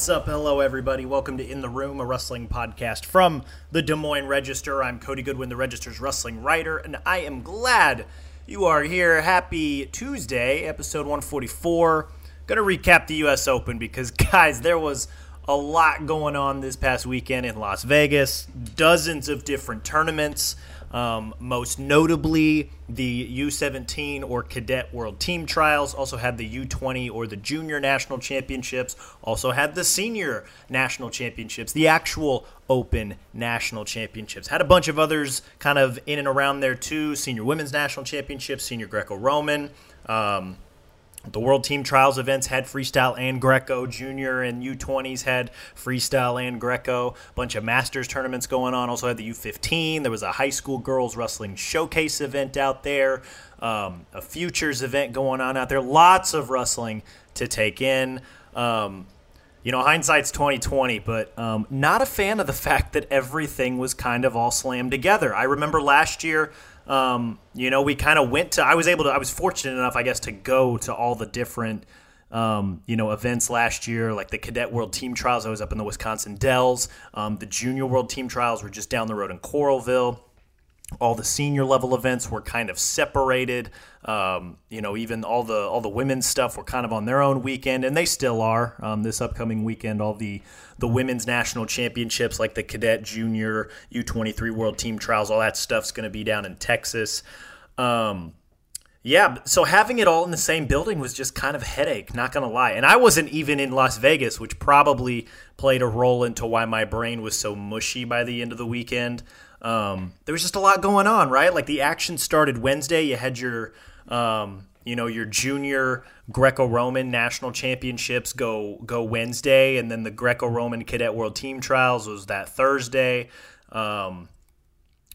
What's up? Hello, everybody. Welcome to In the Room, a wrestling podcast from the Des Moines Register. I'm Cody Goodwin, the Register's wrestling writer, and I am glad you are here. Happy Tuesday, episode 144. Gonna recap the U.S. Open because, guys, there was a lot going on this past weekend in Las Vegas, dozens of different tournaments. Um, most notably, the U17 or Cadet World Team Trials. Also had the U20 or the Junior National Championships. Also had the Senior National Championships, the actual Open National Championships. Had a bunch of others kind of in and around there too. Senior Women's National Championships, Senior Greco Roman. Um, the World Team Trials events had freestyle and Greco. Junior and U20s had freestyle and Greco. A bunch of Masters tournaments going on. Also had the U15. There was a high school girls wrestling showcase event out there. Um, a futures event going on out there. Lots of wrestling to take in. Um, you know, hindsight's twenty twenty, but um, not a fan of the fact that everything was kind of all slammed together. I remember last year um, you know, we kind of went to. I was able to. I was fortunate enough, I guess, to go to all the different. Um, you know, events last year, like the Cadet World Team Trials. I was up in the Wisconsin Dells. Um, the Junior World Team Trials were just down the road in Coralville all the senior level events were kind of separated. Um, you know, even all the all the women's stuff were kind of on their own weekend, and they still are um, this upcoming weekend. All the the women's national championships, like the cadet, junior, U twenty three world team trials, all that stuff's going to be down in Texas. Um, yeah, so having it all in the same building was just kind of headache, not gonna lie. And I wasn't even in Las Vegas, which probably played a role into why my brain was so mushy by the end of the weekend. Um, there was just a lot going on, right? Like the action started Wednesday. You had your, um, you know, your junior Greco-Roman national championships go go Wednesday, and then the Greco-Roman Cadet World Team Trials was that Thursday. Um,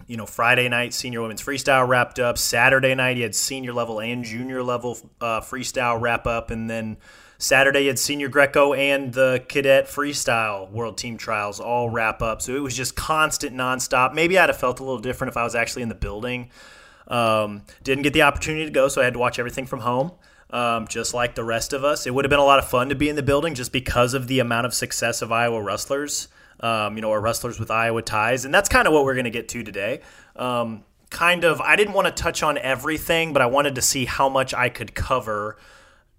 you know, Friday night senior women's freestyle wrapped up. Saturday night you had senior level and junior level uh, freestyle wrap up, and then Saturday, had senior Greco and the cadet freestyle world team trials all wrap up. So it was just constant, nonstop. Maybe I'd have felt a little different if I was actually in the building. Um, didn't get the opportunity to go, so I had to watch everything from home. Um, just like the rest of us, it would have been a lot of fun to be in the building just because of the amount of success of Iowa wrestlers, um, you know, or wrestlers with Iowa ties. And that's kind of what we're going to get to today. Um, kind of, I didn't want to touch on everything, but I wanted to see how much I could cover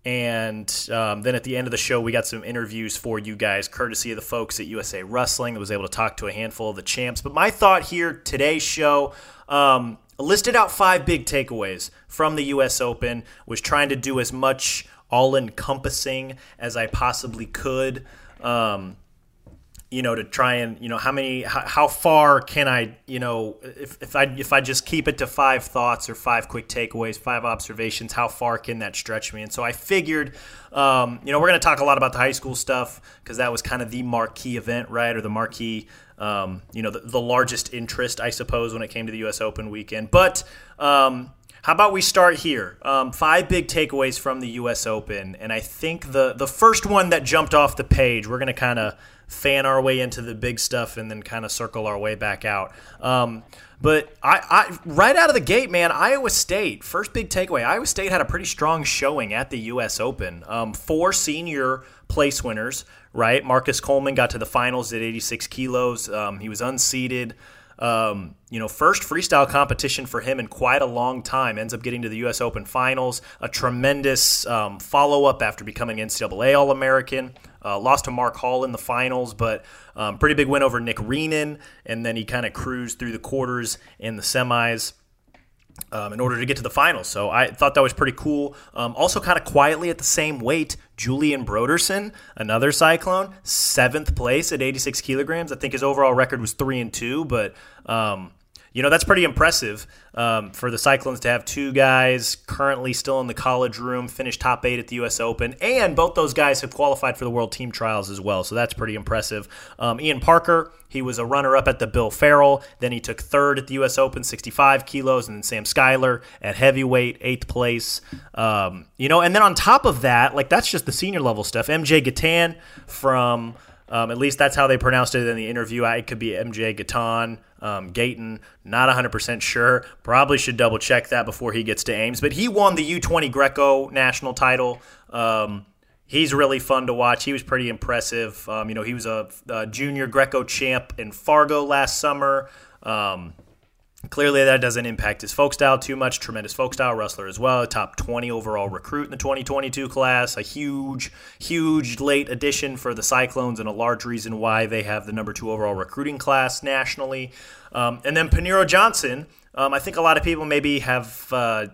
and um, then at the end of the show, we got some interviews for you guys, courtesy of the folks at USA Wrestling that was able to talk to a handful of the champs. But my thought here, today's show, um, listed out five big takeaways from the US Open, was trying to do as much all encompassing as I possibly could. Um, you know, to try and, you know, how many, how, how, far can I, you know, if, if I, if I just keep it to five thoughts or five quick takeaways, five observations, how far can that stretch me? And so I figured, um, you know, we're going to talk a lot about the high school stuff because that was kind of the marquee event, right? Or the marquee, um, you know, the, the, largest interest, I suppose, when it came to the U.S. Open weekend. But, um, how about we start here? Um, five big takeaways from the U.S. Open, and I think the the first one that jumped off the page, we're going to kind of fan our way into the big stuff and then kind of circle our way back out. Um, but I, I, right out of the gate, man, Iowa State. First big takeaway: Iowa State had a pretty strong showing at the U.S. Open. Um, four senior place winners, right? Marcus Coleman got to the finals at 86 kilos. Um, he was unseeded. Um, you know, first freestyle competition for him in quite a long time. Ends up getting to the U.S. Open finals. A tremendous um, follow up after becoming NCAA All American. Uh, lost to Mark Hall in the finals, but um, pretty big win over Nick Reenan, and then he kind of cruised through the quarters and the semis. Um, in order to get to the finals. So I thought that was pretty cool. Um, also, kind of quietly at the same weight, Julian Broderson, another Cyclone, seventh place at 86 kilograms. I think his overall record was three and two, but um, you know, that's pretty impressive um, for the Cyclones to have two guys currently still in the college room, finish top eight at the U.S. Open, and both those guys have qualified for the World Team Trials as well. So that's pretty impressive. Um, Ian Parker, he was a runner up at the Bill Farrell. Then he took third at the U.S. Open, 65 kilos. And then Sam Schuyler at heavyweight, eighth place. Um, you know, and then on top of that, like that's just the senior level stuff. MJ Gatan from. Um, at least that's how they pronounced it in the interview. I, it could be MJ Gatan, um, Gayton, not 100% sure. Probably should double check that before he gets to Ames. But he won the U20 Greco national title. Um, he's really fun to watch. He was pretty impressive. Um, you know, he was a, a, junior Greco champ in Fargo last summer. Um, Clearly, that doesn't impact his folk style too much. Tremendous folk style wrestler as well. Top 20 overall recruit in the 2022 class. A huge, huge late addition for the Cyclones, and a large reason why they have the number two overall recruiting class nationally. Um, and then Paniro Johnson, um, I think a lot of people maybe have uh,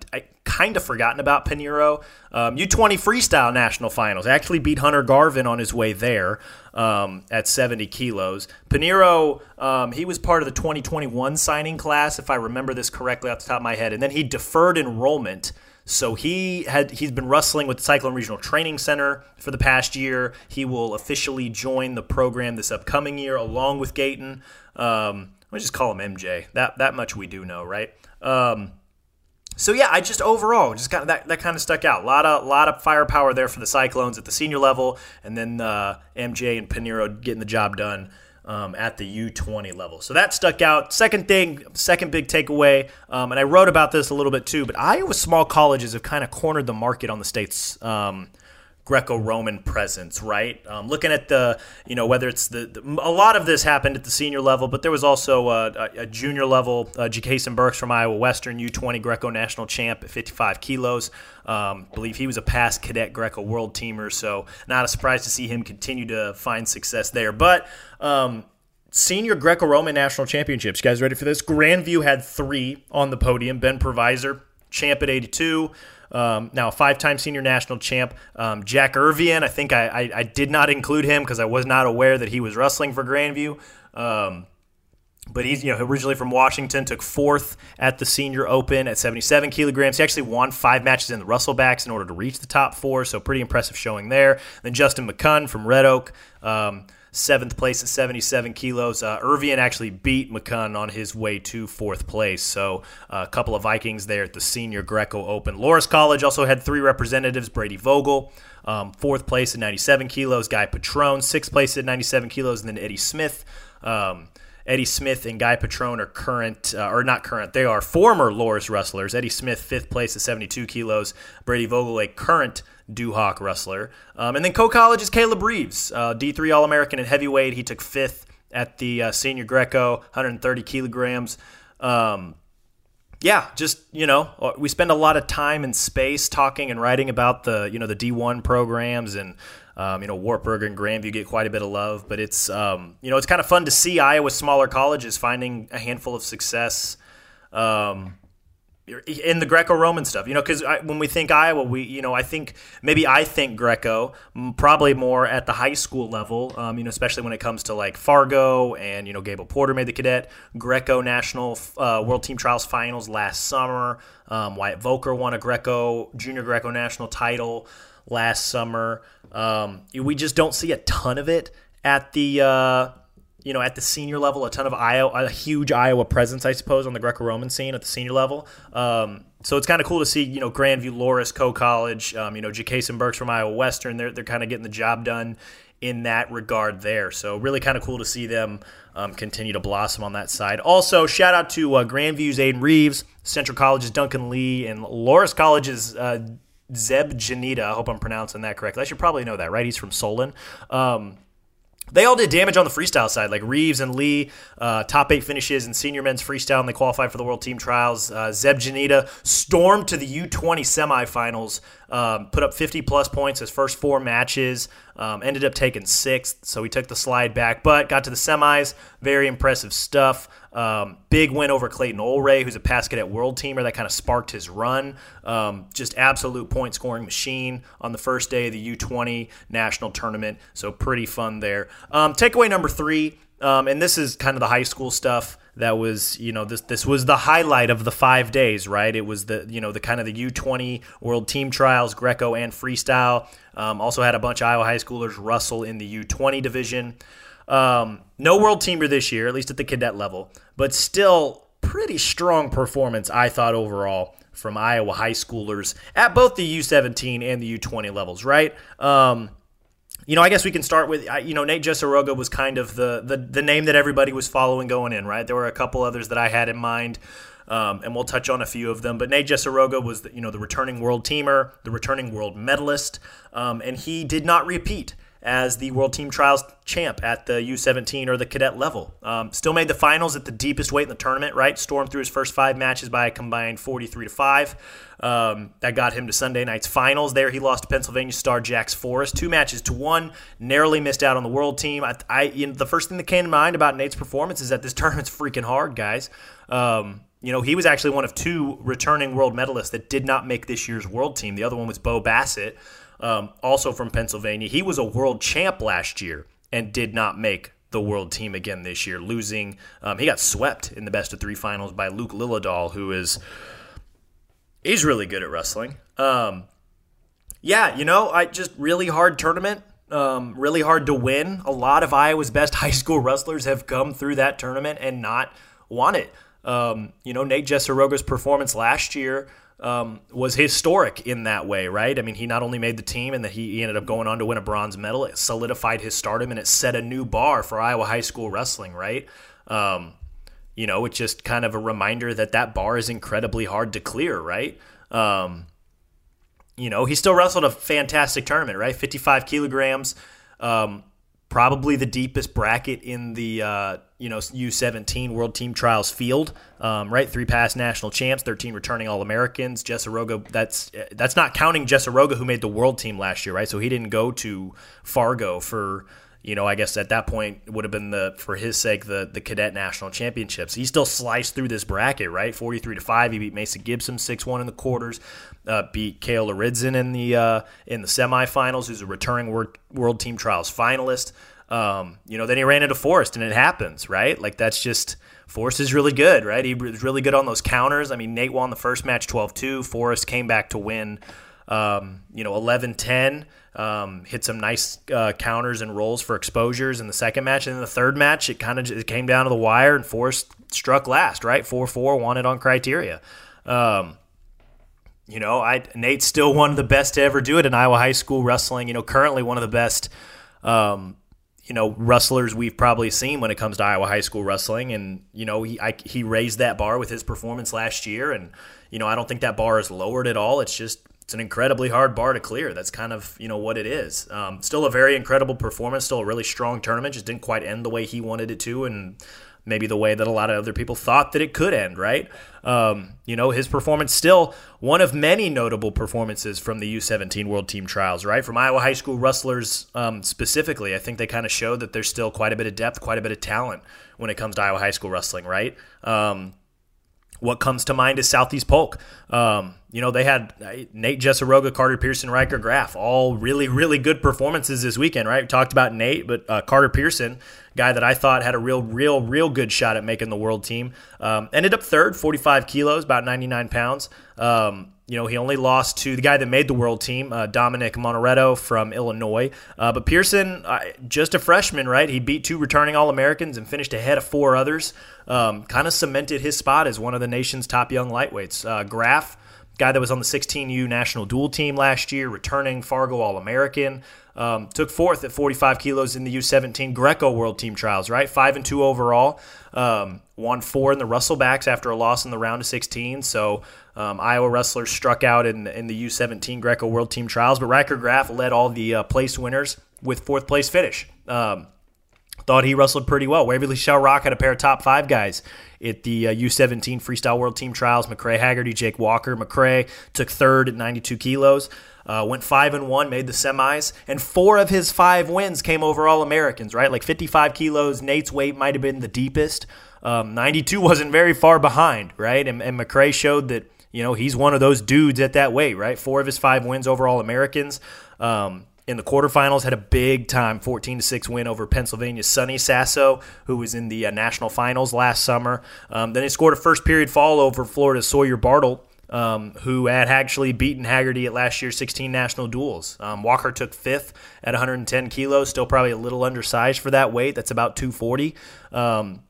kind of forgotten about Paniro. Um, U20 Freestyle National Finals actually beat Hunter Garvin on his way there um, at 70 kilos. Paniro, um, he was part of the 2021 signing class, if I remember this correctly off the top of my head, and then he deferred enrollment. So he had he's been wrestling with the Cyclone Regional Training Center for the past year. He will officially join the program this upcoming year, along with Gayton. Um, we just call him MJ. That that much we do know, right? Um, so yeah, I just overall just kind of that, that kind of stuck out. A lot of lot of firepower there for the Cyclones at the senior level, and then uh, MJ and Paniro getting the job done um, at the U20 level. So that stuck out. Second thing, second big takeaway, um, and I wrote about this a little bit too. But Iowa small colleges have kind of cornered the market on the state's um, Greco-Roman presence, right? Um, looking at the, you know, whether it's the, the, a lot of this happened at the senior level, but there was also a, a, a junior level. Uh, Jakason Burks from Iowa Western, U20 Greco national champ at 55 kilos. Um, believe he was a past cadet Greco world teamer, so not a surprise to see him continue to find success there. But um, senior Greco-Roman national championships, you guys ready for this? Grandview had three on the podium. Ben Provisor, champ at 82. Um, now, five time senior national champ, um, Jack Irvian. I think I, I, I, did not include him because I was not aware that he was wrestling for Grandview. Um, but he's you know originally from Washington, took fourth at the Senior Open at 77 kilograms. He actually won five matches in the wrestlebacks in order to reach the top four, so pretty impressive showing there. Then Justin McCunn from Red Oak. Um, seventh place at 77 kilos. Uh, Irvian actually beat McCunn on his way to fourth place. So uh, a couple of Vikings there at the Senior Greco Open. Loras College also had three representatives Brady Vogel, um, fourth place at 97 kilos. Guy Patrone, sixth place at 97 kilos. And then Eddie Smith. Um, Eddie Smith and Guy Patrone are current, uh, or not current, they are former Loras wrestlers. Eddie Smith, fifth place at 72 kilos. Brady Vogel, a current Duhawk wrestler. Um, and then Coe college is Caleb Reeves, uh, D3 All American in heavyweight. He took fifth at the uh, Senior Greco, 130 kilograms. Um, yeah, just you know, uh, we spend a lot of time and space talking and writing about the you know the D1 programs and um, you know Wartburg and Grandview get quite a bit of love, but it's um, you know it's kind of fun to see Iowa smaller colleges finding a handful of success. Um, in the Greco-Roman stuff, you know, because when we think Iowa, we, you know, I think maybe I think Greco probably more at the high school level, um, you know, especially when it comes to like Fargo and you know Gable Porter made the cadet Greco National uh, World Team Trials Finals last summer. Um, Wyatt Voelker won a Greco Junior Greco National title last summer. Um, we just don't see a ton of it at the uh, you know, at the senior level, a ton of Iowa, a huge Iowa presence, I suppose, on the Greco-Roman scene at the senior level. Um, so it's kind of cool to see, you know, Grandview, Loras, Coe College, um, you know, Jakason Burks from Iowa Western. They're they're kind of getting the job done in that regard there. So really kind of cool to see them um, continue to blossom on that side. Also, shout out to uh, Grandview's Aiden Reeves, Central College's Duncan Lee, and Loras College's uh, Zeb Janita. I hope I'm pronouncing that correctly. I should probably know that, right? He's from Solon. Um, they all did damage on the freestyle side, like Reeves and Lee, uh, top eight finishes in senior men's freestyle, and they qualified for the World Team Trials. Uh, Zeb Janita stormed to the U20 semifinals, um, put up 50 plus points his first four matches. Um, ended up taking sixth, so he took the slide back, but got to the semis. Very impressive stuff. Um, big win over Clayton Olray, who's a pass cadet world teamer that kind of sparked his run. Um, just absolute point scoring machine on the first day of the U20 national tournament. So pretty fun there. Um, takeaway number three, um, and this is kind of the high school stuff that was you know this this was the highlight of the five days right? It was the you know the kind of the u20 world team trials greco and freestyle. Um, also had a bunch of iowa high schoolers Russell in the u20 division. Um, no world teamer this year at least at the cadet level but still pretty strong performance i thought overall from iowa high schoolers at both the u17 and the u20 levels right? Um, you know, I guess we can start with you know Nate Jesuroga was kind of the, the the name that everybody was following going in, right? There were a couple others that I had in mind, um, and we'll touch on a few of them. But Nate Jesuroga was the, you know the returning world teamer, the returning world medalist, um, and he did not repeat as the World Team Trials champ at the U17 or the cadet level. Um, still made the finals at the deepest weight in the tournament, right? Stormed through his first five matches by a combined 43 to 5. Um, that got him to Sunday night's finals. There, he lost to Pennsylvania star Jax Forrest, two matches to one. Narrowly missed out on the world team. I, I you know, the first thing that came to mind about Nate's performance is that this tournament's freaking hard, guys. Um, you know, he was actually one of two returning world medalists that did not make this year's world team. The other one was Bo Bassett um, also from Pennsylvania. He was a world champ last year and did not make the world team again this year, losing. Um, he got swept in the best of three finals by Luke Lilledahl, who is he's really good at wrestling. Um, yeah, you know, I just really hard tournament. Um, really hard to win. A lot of Iowa's best high school wrestlers have come through that tournament and not won it. Um, you know, Nate Jesuroga's performance last year um, was historic in that way, right? I mean, he not only made the team and that he, ended up going on to win a bronze medal. It solidified his stardom and it set a new bar for Iowa high school wrestling, right? Um, you know, it's just kind of a reminder that that bar is incredibly hard to clear, right? Um, you know, he still wrestled a fantastic tournament, right? 55 kilograms. Um, probably the deepest bracket in the uh, you know U17 World Team Trials field. Um, right, three past national champs, 13 returning All Americans. Jesuroga, that's that's not counting Jesuroga who made the World Team last year, right? So he didn't go to Fargo for you know I guess at that point would have been the for his sake the the cadet national championships. He still sliced through this bracket, right? 43 to five. He beat Mason Gibson 6-1 in the quarters. Uh, beat Kale Laridzin in the uh, in the semifinals, who's a returning World Team Trials finalist. Um, you know, then he ran into Forrest, and it happens, right? Like that's just Forrest is really good, right? He was really good on those counters. I mean, Nate won the first match 12-2. Forrest came back to win, um, you know, 11-10. Um, hit some nice uh, counters and rolls for exposures in the second match, and then the third match, it kind of it came down to the wire, and Forrest struck last, right? Four four, won it on criteria. Um, you know, I Nate's still one of the best to ever do it in Iowa high school wrestling. You know, currently one of the best, um, you know, wrestlers we've probably seen when it comes to Iowa high school wrestling. And you know, he I, he raised that bar with his performance last year, and you know, I don't think that bar is lowered at all. It's just it's an incredibly hard bar to clear. That's kind of you know what it is. Um, still a very incredible performance. Still a really strong tournament. Just didn't quite end the way he wanted it to, and maybe the way that a lot of other people thought that it could end, right? Um, you know, his performance still one of many notable performances from the U17 World Team Trials, right? From Iowa high school wrestlers um, specifically, I think they kind of showed that there's still quite a bit of depth, quite a bit of talent when it comes to Iowa high school wrestling, right? Um, what comes to mind is Southeast Polk. Um, you know, they had uh, Nate Jesuroga, Carter Pearson, Riker Graff, all really, really good performances this weekend, right? We talked about Nate, but uh, Carter Pearson, guy that I thought had a real, real, real good shot at making the world team, um, ended up third, 45 kilos, about 99 pounds. Um, you know, he only lost to the guy that made the world team, uh, Dominic Munaretto from Illinois. Uh, but Pearson, uh, just a freshman, right? He beat two returning All Americans and finished ahead of four others. Um, kind of cemented his spot as one of the nation's top young lightweights. Uh, Graff, guy that was on the 16U national dual team last year, returning Fargo All American. Um, took fourth at 45 kilos in the U17 Greco World Team Trials, right? Five and two overall. Um, won four in the wrestlebacks after a loss in the round of 16. So um, Iowa wrestlers struck out in, in the U17 Greco World Team Trials, but Riker Graf led all the uh, place winners with fourth place finish. Um, thought he wrestled pretty well. Waverly Shell Rock had a pair of top five guys at the uh, U17 Freestyle World Team Trials. McCray Haggerty, Jake Walker. McCray took third at 92 kilos. Uh, went five and one, made the semis, and four of his five wins came over All Americans. Right, like 55 kilos. Nate's weight might have been the deepest. Um, 92 wasn't very far behind, right? And, and McCray showed that you know he's one of those dudes at that weight, right? Four of his five wins over All Americans. Um, in the quarterfinals had a big time 14 to 6 win over Pennsylvania's Sonny Sasso, who was in the uh, national finals last summer. Um, then he scored a first period fall over Florida's Sawyer Bartelt. Um, who had actually beaten Haggerty at last year's 16 national duels. Um, Walker took fifth at 110 kilos, still probably a little undersized for that weight. That's about 240. Um,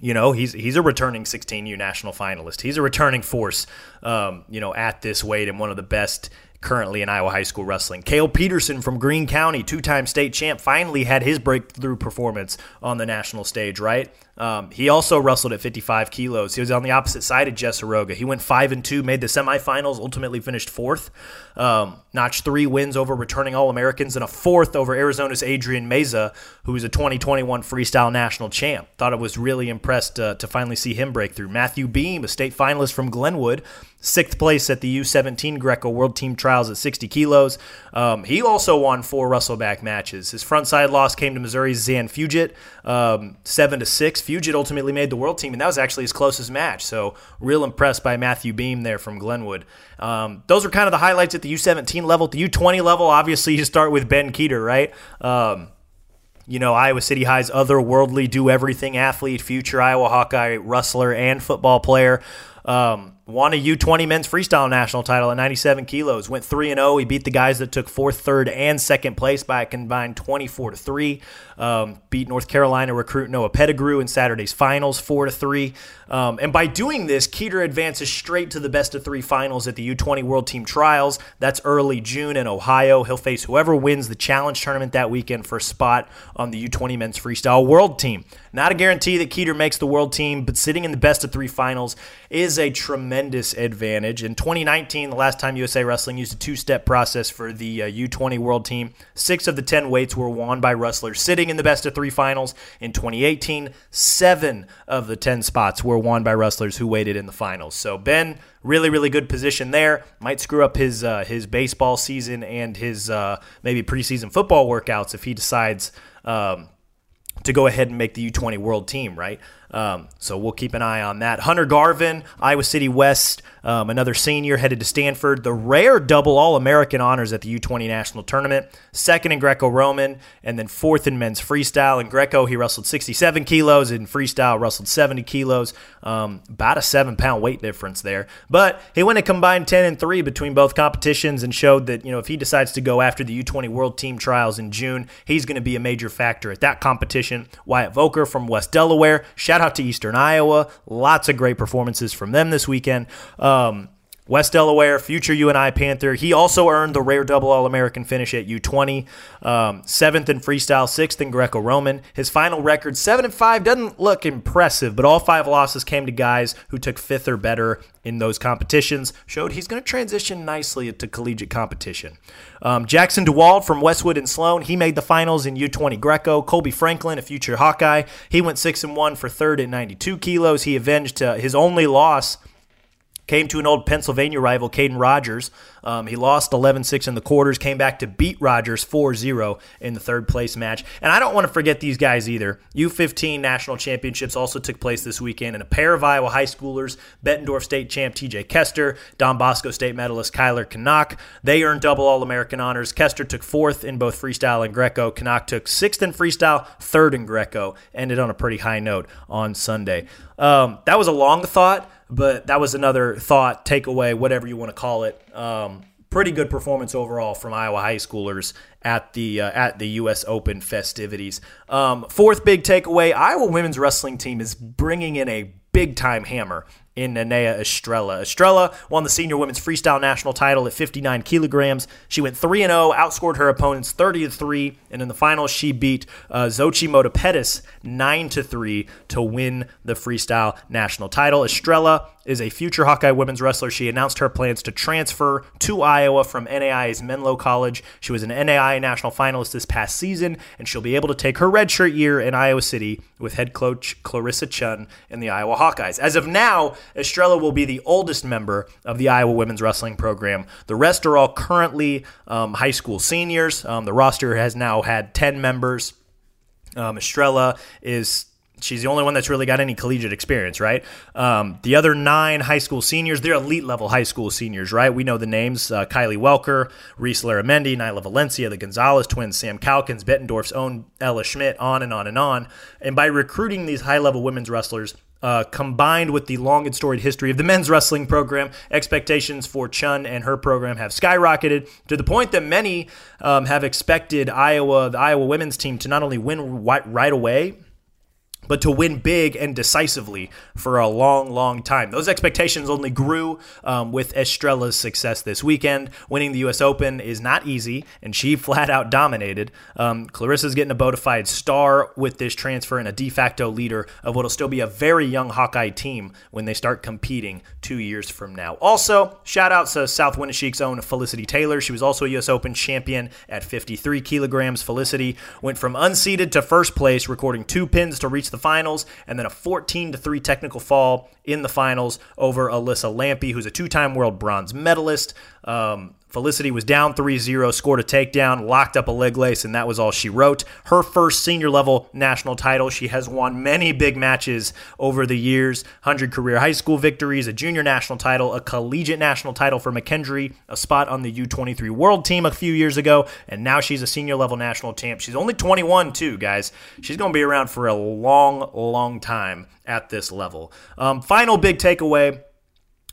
you know he's he's a returning 16U national finalist. He's a returning force, um, you know, at this weight and one of the best currently in Iowa high school wrestling. Cale Peterson from Greene County, two time state champ, finally had his breakthrough performance on the national stage, right? Um, he also wrestled at 55 kilos. He was on the opposite side of Jesuroga. He went 5 and 2, made the semifinals, ultimately finished fourth. Um, notched three wins over returning All Americans and a fourth over Arizona's Adrian Meza, who was a 2021 freestyle national champ. Thought it was really impressed uh, to finally see him break through. Matthew Beam, a state finalist from Glenwood, sixth place at the U17 Greco World Team Trials at 60 kilos. Um, he also won four wrestleback matches. His frontside loss came to Missouri's Zan Fugit, um, seven to six. Fugit ultimately made the World Team, and that was actually his closest match. So real impressed by Matthew Beam there from Glenwood. Um, those are kind of the highlights at the U17 level. At the U20 level, obviously you start with Ben Kueter, right? Um, you know, Iowa City High's otherworldly, do everything athlete, future Iowa Hawkeye wrestler and football player. Um, won a U20 men's freestyle national title at 97 kilos. Went 3 and 0. He beat the guys that took fourth, third, and second place by a combined 24 to 3. Um, beat North Carolina recruit Noah Pettigrew in Saturday's finals 4 to 3. Um, and by doing this, Kueter advances straight to the best of three finals at the U20 World Team Trials. That's early June in Ohio. He'll face whoever wins the challenge tournament that weekend for a spot on the U20 men's freestyle world team. Not a guarantee that Kueter makes the world team, but sitting in the best of three finals is a tremendous advantage. In 2019, the last time USA Wrestling used a two step process for the uh, U20 world team, six of the 10 weights were won by wrestlers sitting in the best of three finals. In 2018, seven of the 10 spots were won by wrestlers who waited in the finals. So, Ben, really, really good position there. Might screw up his uh, his baseball season and his uh, maybe preseason football workouts if he decides. Um, to go ahead and make the U20 world team, right? Um, so we'll keep an eye on that. Hunter Garvin, Iowa City West, um, another senior headed to Stanford. The rare double All American honors at the U20 national tournament. Second in Greco Roman, and then fourth in men's freestyle. In Greco, he wrestled 67 kilos. In freestyle, wrestled 70 kilos. Um, about a seven pound weight difference there. But he went a combined 10 and 3 between both competitions and showed that, you know, if he decides to go after the U20 World Team Trials in June, he's going to be a major factor at that competition. Wyatt Voelker from West Delaware. Shout out to Eastern Iowa. Lots of great performances from them this weekend. Um, West Delaware, future UNI Panther. He also earned the rare double All American finish at U20, um, seventh in freestyle, sixth in Greco Roman. His final record, seven and five, doesn't look impressive, but all five losses came to guys who took fifth or better in those competitions. Showed he's going to transition nicely to collegiate competition. Um, Jackson DeWald from Westwood and Sloan, he made the finals in U20 Greco. Colby Franklin, a future Hawkeye, he went six and one for third at 92 kilos. He avenged uh, his only loss Came to an old Pennsylvania rival, Caden Rogers. Um, he lost 11 6 in the quarters, came back to beat Rogers 4 0 in the third place match. And I don't want to forget these guys either. U15 national championships also took place this weekend, and a pair of Iowa high schoolers, Bettendorf State champ TJ Kester, Don Bosco State medalist Kyler Canuck, they earned double All American honors. Kester took fourth in both freestyle and Greco. Canuck took sixth in freestyle, third in Greco. Ended on a pretty high note on Sunday. Um, that was a long thought but that was another thought, takeaway, whatever you want to call it. Um, pretty good performance overall from Iowa high schoolers at the uh, at the U.S. Open festivities. Um, fourth big takeaway: Iowa women's wrestling team is bringing in a big time hammer in Nanea Estrella. Estrella won the senior women's freestyle national title at 59 kilograms. She went 3 0, outscored her opponents 30 3, and in the final, she beat uh, Xochitl Mota-Pettis 9 3 to win the freestyle national title. Estrella is a future Hawkeye women's wrestler. She announced her plans to transfer to Iowa from NAIA's Menlo College. She was an NAIA national finalist this past season, and she'll be able to take her redshirt year in Iowa City with head coach Clarissa Chun in the Iowa Hawkeyes. As of now, Estrella will be the oldest member of the Iowa women's wrestling program. The rest are all currently um, high school seniors. Um, the roster has now had 10 members. Um, Estrella is she's the only one that's really got any collegiate experience, right? Um, the other nine high school seniors, they're elite level high school seniors, right? We know the names uh, Kylie Welker, Reese Larramendy, Nyla Valencia, the Gonzalez twins, Sam Calkins, Bettendorf's own Ella Schmidt, on and on and on. And by recruiting these high level women's wrestlers, uh, combined with the long and storied history of the men's wrestling program, expectations for Chun and her program have skyrocketed to the point that many um, have expected Iowa, the Iowa women's team, to not only win right away, but to win big and decisively for a long, long time. Those expectations only grew um, with Estrella's success this weekend. Winning the U.S. Open is not easy, and she flat out dominated. Um, Clarissa's getting a bona fide star with this transfer and a de facto leader of what'll still be a very young Hawkeye team when they start competing two years from now. Also, shout out to South Winneshiek's own Felicity Taylor. She was also a U.S. Open champion at 53 kilograms. Felicity went from unseeded to first place, recording two pins to reach the the finals, and then a 14 to 3 technical fall in the finals over Alyssa Lampe, who's a two time world bronze medalist. Um, Felicity was down 3 0, scored a takedown, locked up a leg lace, and that was all she wrote. Her first senior level national title. She has won many big matches over the years 100 career high school victories, a junior national title, a collegiate national title for McKendree, a spot on the U23 world team a few years ago, and now she's a senior level national champ. She's only 21, too, guys. She's going to be around for a long, long time at this level. Um, final big takeaway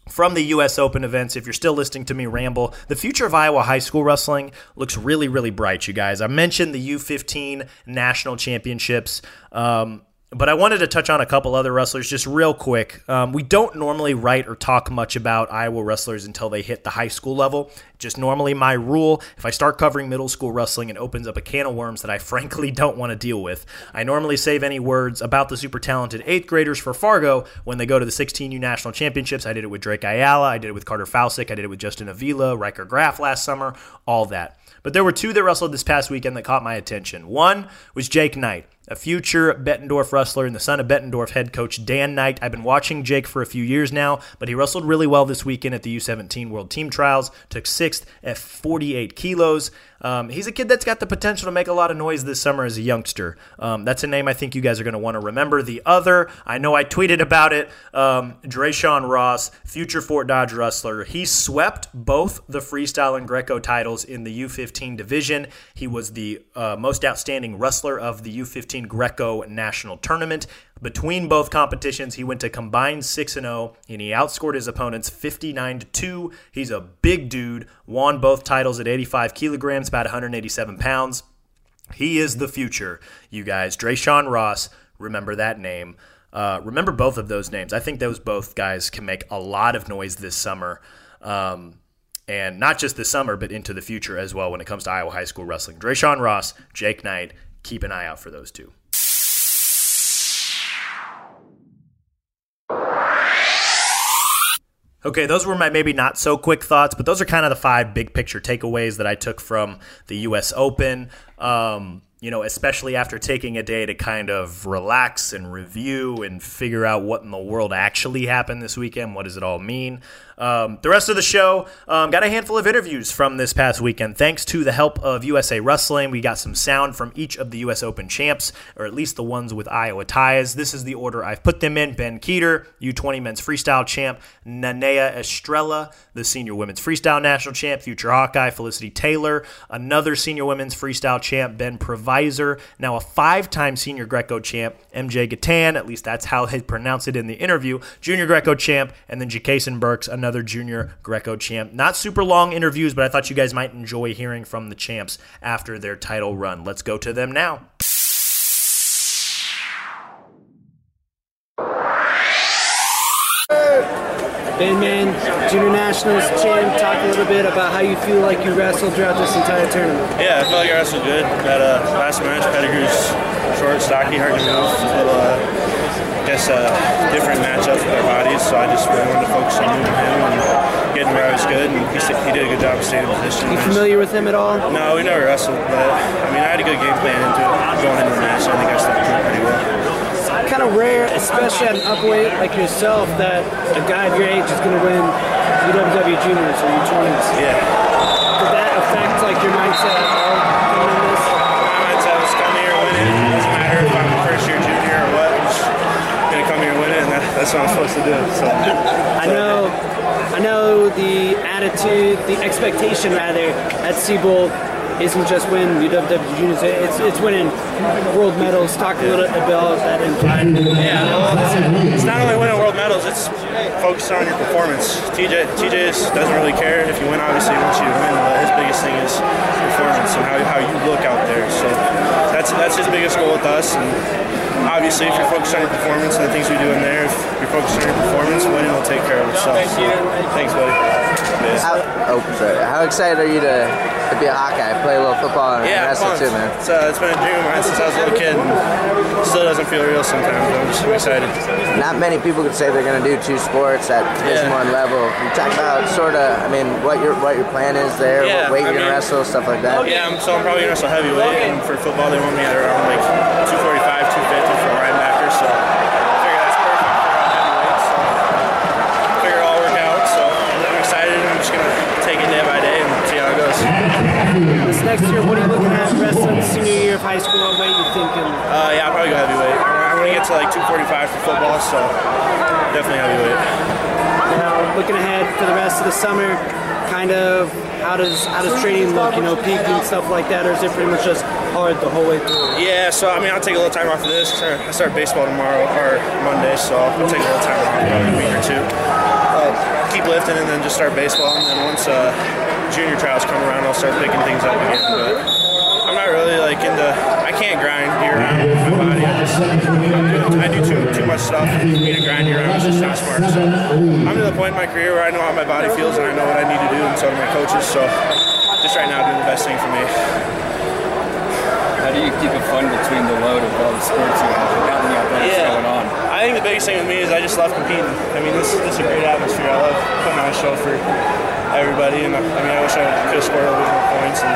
from the U.S. Open events, if you're still listening to me ramble, the future of Iowa high school wrestling looks really, really bright, you guys. I mentioned the U15 national championships. Um, but I wanted to touch on a couple other wrestlers just real quick. Um, we don't normally write or talk much about Iowa wrestlers until they hit the high school level. Just normally my rule. If I start covering middle school wrestling, it opens up a can of worms that I frankly don't want to deal with. I normally save any words about the super talented eighth graders for Fargo when they go to the 16U national championships. I did it with Drake Ayala. I did it with Carter Fausick. I did it with Justin Avila, Riker Graf last summer. All that. But there were two that wrestled this past weekend that caught my attention. One was Jake Knight a future Bettendorf wrestler and the son of Bettendorf head coach Dan Knight. I've been watching Jake for a few years now, but he wrestled really well this weekend at the U17 World Team Trials, took sixth at 48 kilos. Um, he's a kid that's got the potential to make a lot of noise this summer as a youngster. Um, that's a name I think you guys are going to want to remember. The other, I know I tweeted about it, um, Drayshawn Ross, future Fort Dodge wrestler. He swept both the freestyle and Greco titles in the U15 division. He was the uh, most outstanding wrestler of the U15 Greco national tournament. Between both competitions, he went to combined 6 and 0 and he outscored his opponents 59 to 2. He's a big dude, won both titles at 85 kilograms, about 187 pounds. He is the future, you guys. Drayshawn Ross, remember that name. Uh, remember both of those names. I think those both guys can make a lot of noise this summer. Um, and not just this summer, but into the future as well when it comes to Iowa high school wrestling. Drayshawn Ross, Jake Knight, keep an eye out for those two. Okay, those were my maybe not so quick thoughts, but those are kind of the five big picture takeaways that I took from the U.S. Open. Um, you know, especially after taking a day to kind of relax and review and figure out what in the world actually happened this weekend. What does it all mean? Um, the rest of the show um, got a handful of interviews from this past weekend. Thanks to the help of USA Wrestling, we got some sound from each of the U.S. Open champs, or at least the ones with Iowa ties. This is the order I've put them in Ben Kueter, U20 men's freestyle champ, Nanea Estrella, the senior women's freestyle national champ, future Hawkeye, Felicity Taylor, another senior women's freestyle champ, Ben Provisor, now a five time senior Greco champ, MJ Gatan, at least that's how they pronounce it in the interview, junior Greco champ, and then Jakason Burks, another junior Greco champ. Not super long interviews, but I thought you guys might enjoy hearing from the champs after their title run. Let's go to them now. Bandman, Junior Nationals champ. Talk a little bit about how you feel like you wrestled throughout this entire tournament. Yeah, I felt like I wrestled good. That uh, last match, Pettigrew's short, stocky, hard to move. A little, uh, Guess, uh, different matchups with our bodies. So I just really wanted to focus on moving him and getting where I was good. And he, he did a good job of staying in position. You familiar with him at all? No, we never wrestled, but I mean, I had a good game plan into it going into the match. I think I stepped through pretty well. Kind of rare, especially at an upweight like yourself, that a guy of your age is going to win UWW Juniors or U20s. Yeah. Did that affect like your mindset that's what I'm supposed to do. So I know, I know the attitude, the expectation rather at Sebolt isn't just win UWW Juniors. It's it's winning world medals. Talk a little about that impact. Yeah, well, it's, it's not only winning world medals; it's focusing on your performance. TJ TJ doesn't really care if you win. Obviously, once you win, but his biggest thing is performance and how, how you look out there. So that's that's his biggest goal with us. And obviously, if you're focused on your performance and the things we do in there, if you're focused on your performance, winning will take care of itself. So, thanks, buddy. Yeah. How, oh, sorry. How excited are you to, to be a Hawkeye, play a little football and Yeah, wrestle too, man? It's, uh, it's been a dream of mine since I was a little kid, and still doesn't feel real sometimes. But I'm just excited. Not many people could say they're going to do two sports at Division Yeah. One level. You talk about sort of, I mean, what your what your plan is there, Yeah, what weight you're going to wrestle, stuff like that. Yeah, I'm, so I'm probably gonna wrestle heavyweight, and for football they want me at around like 245, 250 for linebacker. So I figure that's perfect for a heavyweight. So I figure it'll all work out. So I'm excited. I'm just gonna take it day by day and see how it goes. This next year, what are you looking at wrestling senior year of high school? What are you thinking? Uh, yeah, I'll probably go heavyweight. I want to get to like 245 for football, so definitely heavyweight. Now, looking ahead for the rest of the summer, kind of how does how does training look? You know, peak and stuff like that, or is it pretty much just hard the whole way through? Yeah, so I mean, I'll take a little time off of this. I start baseball tomorrow or Monday, so I'll take a little time off, a week or two. Uh, keep lifting and then just start baseball. And then once uh, junior trials come around, I'll start picking things up again. But I'm not really like into. I can't grind year round my body. I just I do too too much stuff. For me to grind year round is just not smart. So I'm to the point in my career where I know how my body feels and I know what I need to do, and so do my coaches. So just right now, doing the best thing for me. How do you keep it fun between the load of all the sports you have, how many athletics Yeah. going on? I think the biggest thing with me is I just love competing. I mean, this, this is a great atmosphere. I love putting on a show for everybody, and I, I mean, I wish I could have scored a little bit more points and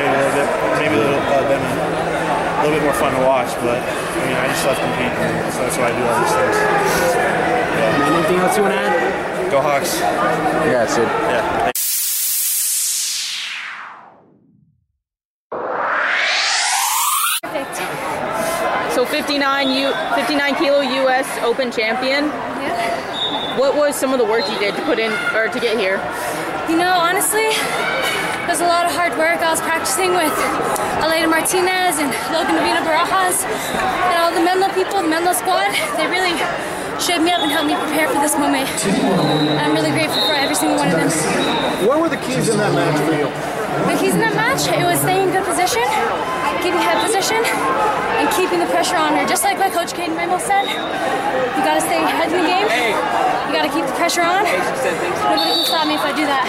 maybe a little bit, maybe a little, uh, been a little bit more fun to watch. But I mean, I just love competing, so that's why I do all these things. And anything else you want to add? Go Hawks! Yeah, dude. Yeah. 59 U 59 kilo US Open champion. Yeah. What was some of the work you did to put in or to get here? You know, honestly, it was a lot of hard work. I was practicing with Elena Martinez and Logan Navina Barajas and all the Menlo people, the Menlo squad. They really shaped me up and helped me prepare for this moment. I'm really grateful for every single one of them. What were the keys in that match for you? The keys in that match, it was staying in good position, keeping head position, and keeping the pressure on her. Just like my coach Caden Rainbow said, you gotta stay ahead in the game. You gotta keep the pressure on. Nobody can stop me if I do that.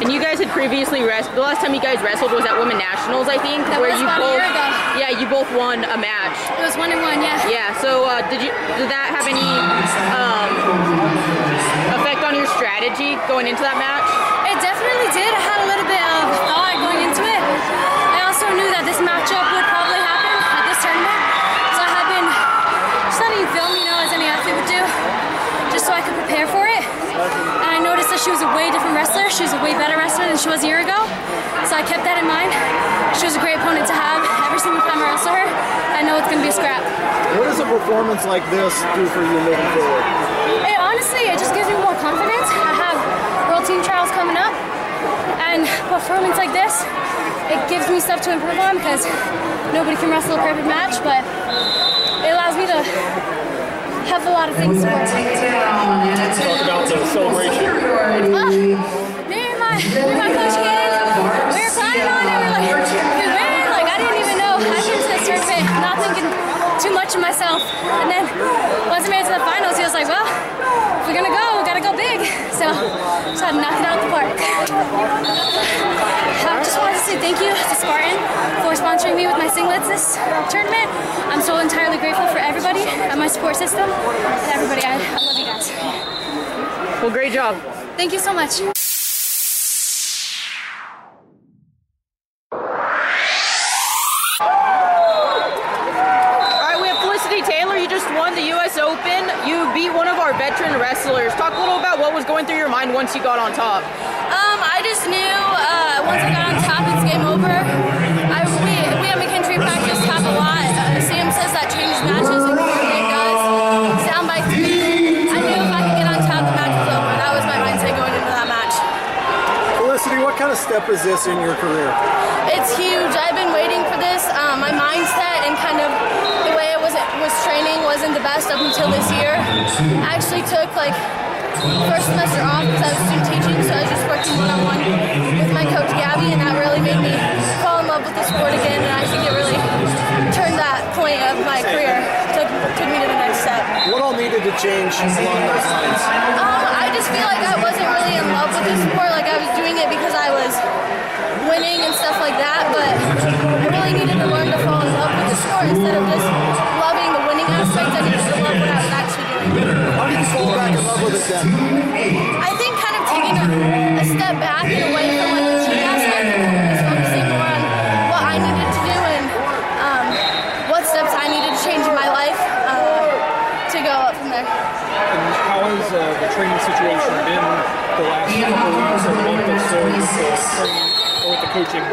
And you guys had previously wrestled. The last time you guys wrestled was at Women Nationals, I think, That where was you both year ago. yeah you both won a match. It was one and one, yeah. Yeah. So uh, did you did that have any um, effect on your strategy going into that match? It definitely did. I had a little bit of thought going matchup would probably happen at this tournament. So I had been studying film, you know, as any athlete would do, just so I could prepare for it. And I noticed that she was a way different wrestler. She was a way better wrestler than she was a year ago. So I kept that in mind. She was a great opponent to have. Every single time I wrestle her, I know it's going to be a scrap. What does a performance like this do for you moving forward? It, honestly, it just gives me more confidence. I have World Team Trials coming up, and performance like this, it gives me stuff to improve on because nobody can wrestle a perfect match, but it allows me to have a lot of things to work on. Talk about the celebration. Uh, me and my, me and my coach Ken, we were planning on it. We were like, we win. Like I didn't even know. I came to this tournament not thinking too much of myself, and then once I made it to the finals, he was like, "Well, we're gonna go, gotta go big. So just had to knock it out the park. I just wanted to say thank you to Spartan for sponsoring me with my singlets this tournament. I'm so entirely grateful for everybody and my support system and everybody. I, I love you guys. Well, great job. Thank you so much. Once you got on top. Um, I just knew uh, once I got on top, it's game over. I, we, we at McKendree practice top a lot. Uh, Sam says that changes matches, and it does. Sound by three. I knew if I could get on top, the match was over. That was my mindset going into that match. Felicity, what kind of step is this in your career? It's huge. I've been waiting for this. Um, my mindset and kind of the way I was was training wasn't the best up until this year. I actually took like first semester off because I was student teaching, so I was just working one on one with my coach Gabby, and that really made me fall in love with the sport again. And I think it really turned that point of my career, took took me to the next step. What all needed to change along those lines? Um, I just feel like I wasn't really in love with the sport. Like I was doing it because I was winning and stuff like that, but I really needed to learn to fall in love with the sport instead of just with it then? I think kind of taking a, a step back and away from like the team aspect and focusing more on what I needed to do and um, what steps I needed to change in my life uh, to go up from there. And how has uh, the training situation been the last couple of weeks or month or so with the training or with the coaching?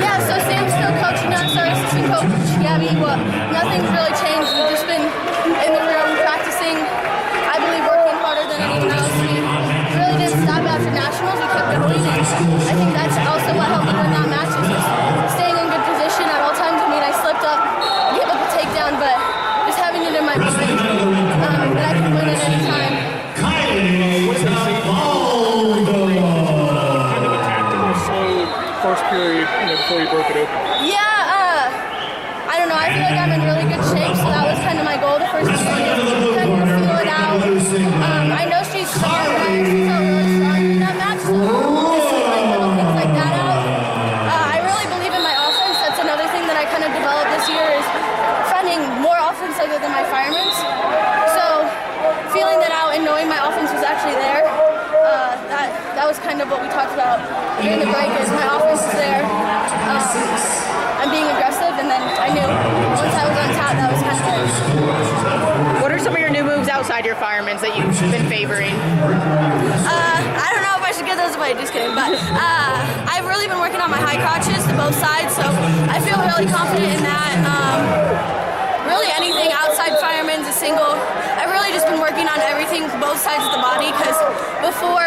Yeah, so Sam's still coaching us, our assistant coach Gabby. Well, nothing's really changed. We've just been in the room practicing. I believe working harder than anyone else. We really didn't stop after nationals. We kept going, and I think that's also what helped me win that match. Is just staying in good position at all times. I mean, I slipped up, gave up a takedown, but just having it in my mind um, that I can win at any time. What did they say? Kind of a tactical, slow first period, you know, before you broke it open. Offense other than my fireman's. So feeling that out and knowing my offense was actually there. Uh, that that was kind of what we talked about during the break. Is my offense is there. Um, I'm being aggressive, and then I knew once I was on top, that was kind of it. What are some of your new moves outside your firemen's that you've been favoring? Uh, I don't know if I should give those away. Just kidding. But uh, I've really been working on my high crotches to both sides, so I feel really confident in that. Um, really, anything outside firemen's, a single. I've really just been working on everything, both sides of the body, because before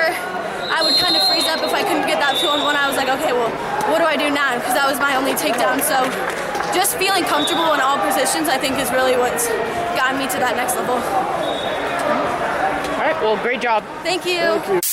I would kind of freeze up if I couldn't get that two on one. I was like, okay, well, what do I do now? Because that was my only takedown. So just feeling comfortable in all positions, I think, is really what's gotten me to that next level. All right, well, great job. Thank you. Ben,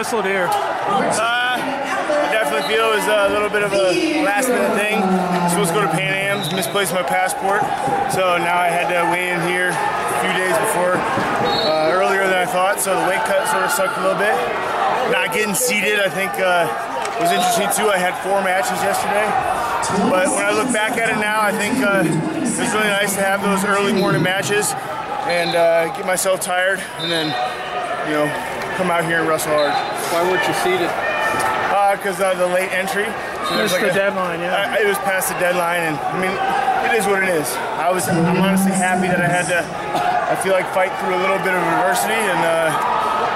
wrestled here. Uh, I definitely feel it was a little bit of a last minute thing. I was supposed to go to Pan Am's, misplaced my passport, so now I had to weigh in here a few days before, uh, earlier than I thought. So the weight cut sort of sucked a little bit. Not getting seeded, I think, uh, was interesting too. I had four matches yesterday, but when I look back at it now, I think uh, it was really nice to have those early morning matches and uh, get myself tired, and then you know come out here and wrestle hard. Why weren't you seeded? Because uh, the late entry. Missed there's the deadline, yeah. I, it was past the deadline, and I mean, it is what it is. I was, I'm honestly happy that I had to. I feel like fight through a little bit of adversity and uh,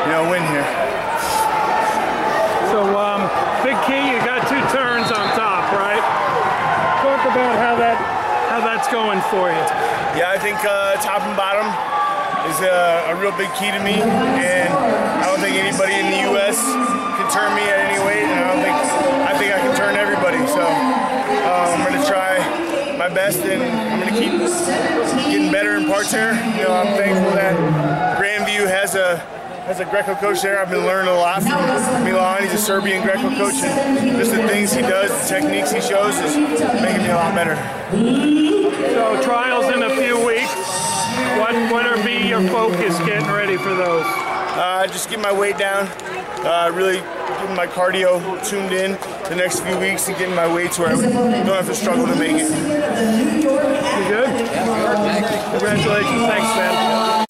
you know win here. So, um, big key, you got two turns on top, right? Talk about how that how that's going for you. Yeah, I think uh, top and bottom is a, a real big key to me, and I don't think anybody in the U.S. can turn me at any weight, and I don't think I think I can turn everybody. So uh, I'm going to try my best, and I'm going to keep getting better in parterre. You know, I'm thankful that Grand View has a as a Greco coach there, I've been learning a lot from Milan. He's a Serbian Greco coach, and just the things he does, the techniques he shows, is making me a lot better. So trials in a few weeks. What what are your focus getting ready for those? Uh, just get my weight down. Uh, really getting my cardio tuned in the next few weeks and getting my weight to where I don't have to struggle to make it. You good? Congratulations. Thanks, man.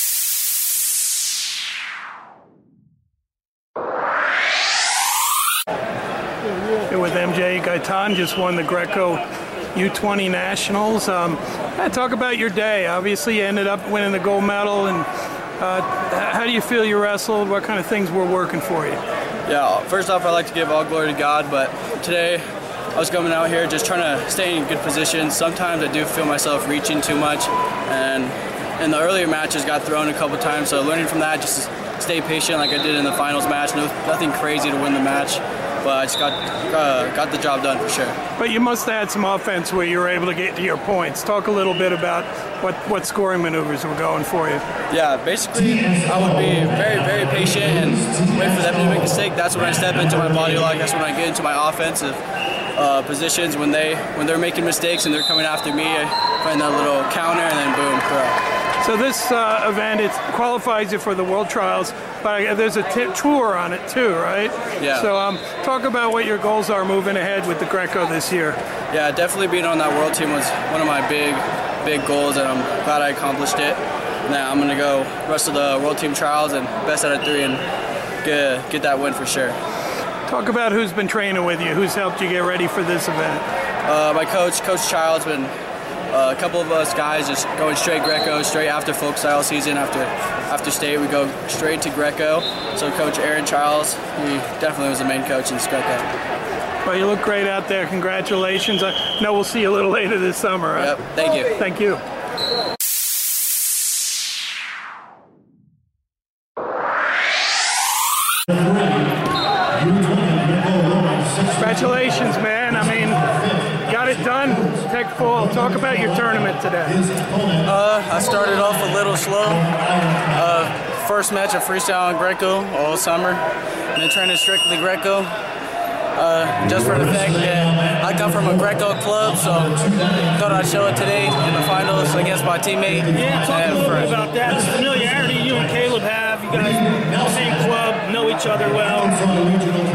Here with MJ Gaitan, just won the Greco U20 Nationals. Um, talk about your day. Obviously, you ended up winning the gold medal, and uh, how do you feel you wrestled? What kind of things were working for you? Yeah, first off, I'd like to give all glory to God, but today I was coming out here just trying to stay in good position. Sometimes I do feel myself reaching too much, and in the earlier matches got thrown a couple times. So learning from that, just stay patient like I did in the finals match. No, nothing crazy to win the match, but I just got uh, got the job done for sure. But you must have had some offense where you were able to get to your points. Talk a little bit about what, what scoring maneuvers were going for you. Yeah, basically, I would be very, very patient and wait for them to make a mistake. That's when I step into my body lock. That's when I get into my offensive uh, positions. When they when they're making mistakes and they're coming after me, I find that little counter and then boom, throw. So this uh, event it qualifies you for the World Trials, but there's a t- tour on it too, right? Yeah. So um, talk about what your goals are moving ahead with the Greco this year. Yeah, definitely being on that world team was one of my big, big goals, and I'm glad I accomplished it. Now I'm gonna go rest of the World Team Trials and best out of three and get get that win for sure. Talk about who's been training with you, who's helped you get ready for this event. Uh, my coach, Coach Charles been uh, a couple of us guys just going straight Greco, straight after folk style season, after after state, we go straight to Greco. So Coach Aaron Charles, he definitely was the main coach in Greco. Well, you look great out there. Congratulations. I know we'll see you a little later this summer. Right? Yep. Thank you. Thank you. Congratulations, man. I mean, got it done. Tech Fall. Talk about your tournament today. Uh, I started off a little slow. Uh, first match of freestyle and Greco all summer, and then training strictly Greco. Uh, just for the fact that I come from a Greco club, so thought I'd show it today in the finals against my teammate. Yeah, talk a little bit about that. The familiarity you and Caleb have. You guys, same club, know each other well.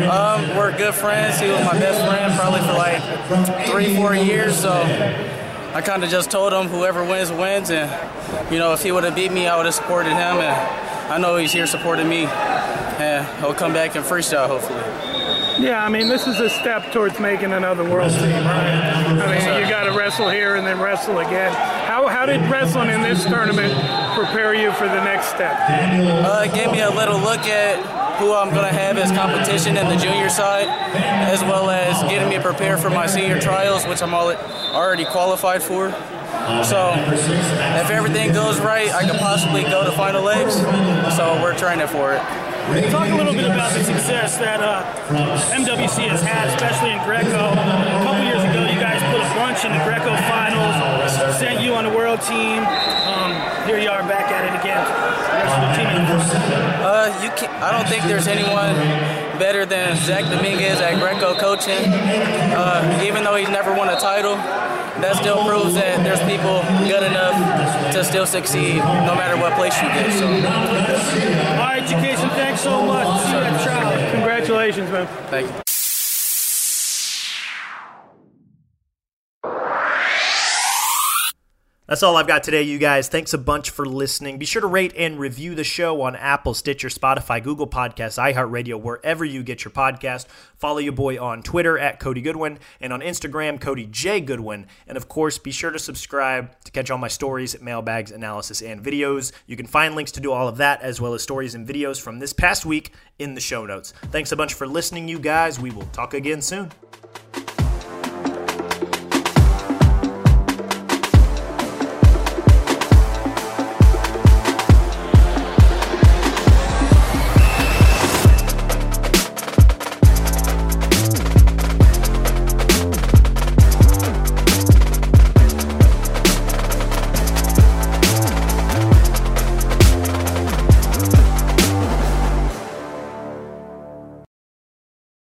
Um, we're good friends. He was my best friend probably for like three, four years. So I kind of just told him whoever wins wins, and you know if he would have beat me, I would have supported him, and I know he's here supporting me, and he'll come back and freestyle hopefully. Yeah, I mean, this is a step towards making another world team, right? I mean, you got to wrestle here and then wrestle again. How, how did wrestling in this tournament prepare you for the next step? Uh, it gave me a little look at who I'm going to have as competition in the junior side, as well as getting me prepared for my senior trials, which I'm already qualified for. So, if everything goes right, I could possibly go to Final X. So, we're training for it. Talk a little bit about the success that uh, MWC has had, especially in Greco. A couple years ago, you guys put a bunch in the Greco finals, sent you on the world team. Um, here you are back at it again. Uh, you can I don't think there's anyone better than Zach Dominguez at Greco coaching. Uh, even though he's never won a title, that still proves that there's people good enough to still succeed no matter what place you get. So. All right, Education, thanks so much. See you at trial. Congratulations, man. Thank you. That's all I've got today, you guys. Thanks a bunch for listening. Be sure to rate and review the show on Apple, Stitcher, Spotify, Google Podcasts, iHeartRadio, wherever you get your podcast. Follow your boy on Twitter at Cody Goodwin and on Instagram, Cody J. Goodwin. And of course, be sure to subscribe to catch all my stories, mailbags, analysis, and videos. You can find links to do all of that, as well as stories and videos from this past week in the show notes. Thanks a bunch for listening, you guys. We will talk again soon.